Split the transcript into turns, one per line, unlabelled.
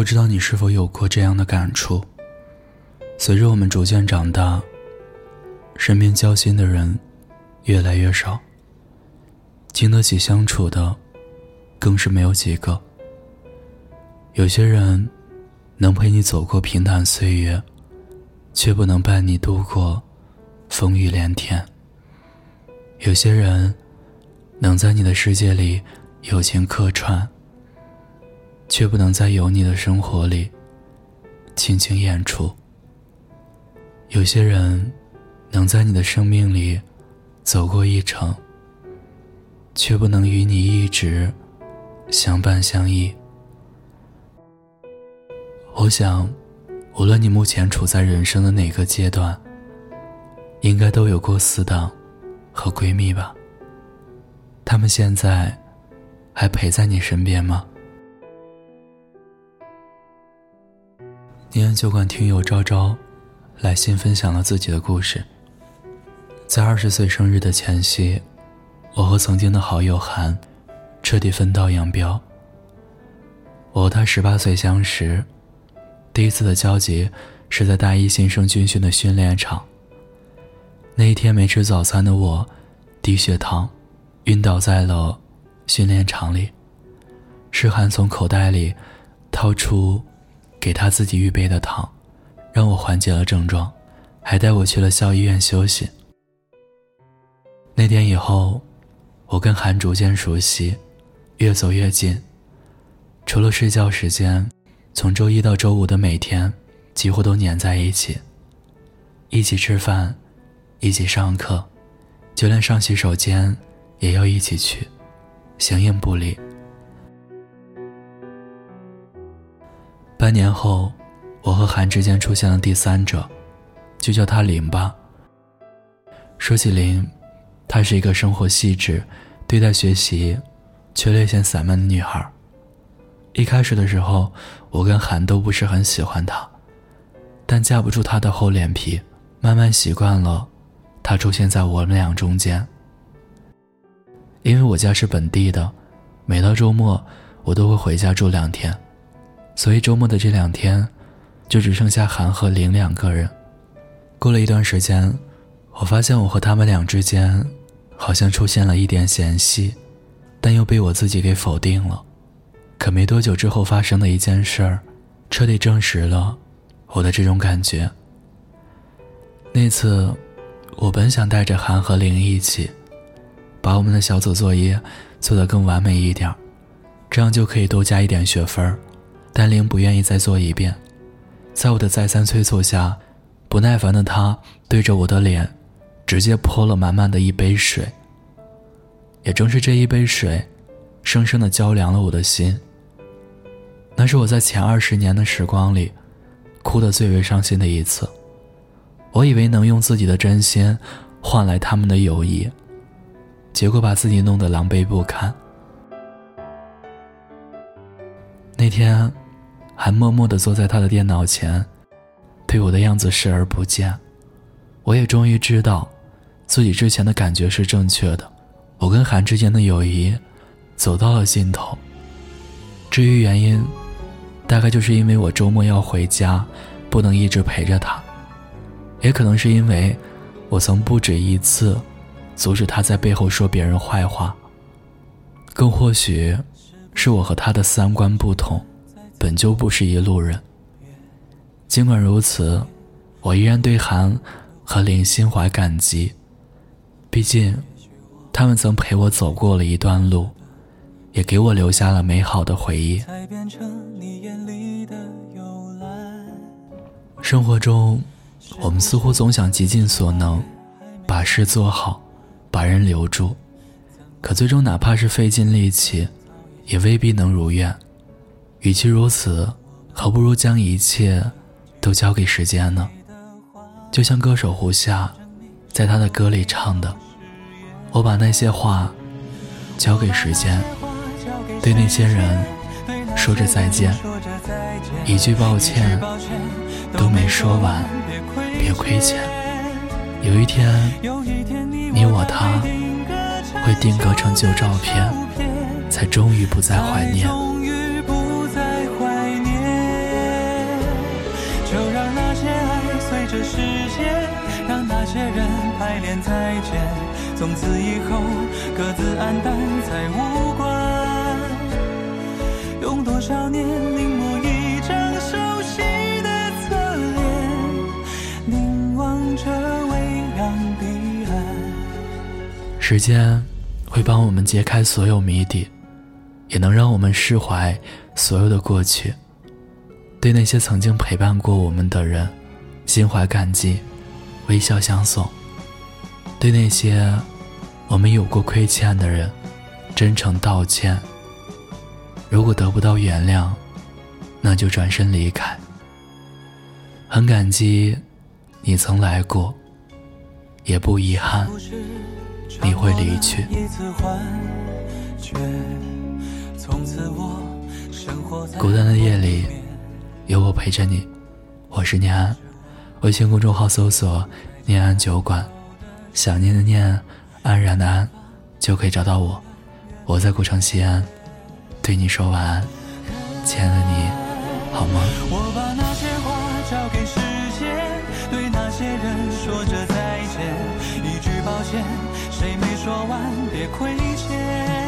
不知道你是否有过这样的感触？随着我们逐渐长大，身边交心的人越来越少，经得起相处的更是没有几个。有些人能陪你走过平淡岁月，却不能伴你度过风雨连天。有些人能在你的世界里友情客串。却不能在有你的生活里轻轻演出。有些人能在你的生命里走过一程，却不能与你一直相伴相依。我想，无论你目前处在人生的哪个阶段，应该都有过死党和闺蜜吧。他们现在还陪在你身边吗？念安酒馆听友昭昭来信分享了自己的故事。在二十岁生日的前夕，我和曾经的好友韩彻底分道扬镳。我和他十八岁相识，第一次的交集是在大一新生军训的训练场。那一天没吃早餐的我，低血糖，晕倒在了训练场里。是韩从口袋里掏出。给他自己预备的糖，让我缓解了症状，还带我去了校医院休息。那天以后，我跟韩逐渐熟悉，越走越近。除了睡觉时间，从周一到周五的每天，几乎都黏在一起，一起吃饭，一起上课，就连上洗手间也要一起去，形影不离。半年后，我和韩之间出现了第三者，就叫她林吧。说起林，她是一个生活细致、对待学习却略显散漫的女孩。一开始的时候，我跟韩都不是很喜欢她，但架不住她的厚脸皮，慢慢习惯了她出现在我们俩中间。因为我家是本地的，每到周末我都会回家住两天。所以周末的这两天，就只剩下韩和林两个人。过了一段时间，我发现我和他们俩之间，好像出现了一点嫌隙，但又被我自己给否定了。可没多久之后发生的一件事儿，彻底证实了我的这种感觉。那次，我本想带着韩和林一起，把我们的小组作业做得更完美一点，这样就可以多加一点学分儿。但玲不愿意再做一遍，在我的再三催促下，不耐烦的他对着我的脸，直接泼了满满的一杯水。也正是这一杯水，生生的浇凉了我的心。那是我在前二十年的时光里，哭得最为伤心的一次。我以为能用自己的真心，换来他们的友谊，结果把自己弄得狼狈不堪。那天，还默默地坐在他的电脑前，对我的样子视而不见。我也终于知道，自己之前的感觉是正确的。我跟韩之间的友谊，走到了尽头。至于原因，大概就是因为我周末要回家，不能一直陪着他；也可能是因为，我曾不止一次，阻止他在背后说别人坏话。更或许。是我和他的三观不同，本就不是一路人。尽管如此，我依然对韩和林心怀感激，毕竟，他们曾陪我走过了一段路，也给我留下了美好的回忆。生活中，我们似乎总想极尽所能，把事做好，把人留住，可最终哪怕是费尽力气。也未必能如愿，与其如此，何不如将一切都交给时间呢？就像歌手胡夏在他的歌里唱的：“我把那些话交给时间，对那些人说着再见，一句抱歉都没说完，别亏欠。有一天，你我他会定格成旧照片。”才终于不再怀念。
时间，让那些人排练再见，从此以后各自黯淡再无关。用多少年凝眸一张熟悉的侧脸，凝望着未央彼岸。
时间会帮我们揭开所有谜底，也能让我们释怀所有的过去。对那些曾经陪伴过我们的人，心怀感激，微笑相送；对那些我们有过亏欠的人，真诚道歉。如果得不到原谅，那就转身离开。很感激你曾来过，也不遗憾你会离去。孤单的夜里。有我陪着你，我是念安。微信公众号搜索“念安酒馆”，想念的念，安然的安，就可以找到我。我在古城西安，对你说晚安，亲爱的你，好吗？
我把那些话交给时间，对那些人说着再见，一句抱歉，谁没说完？别亏欠。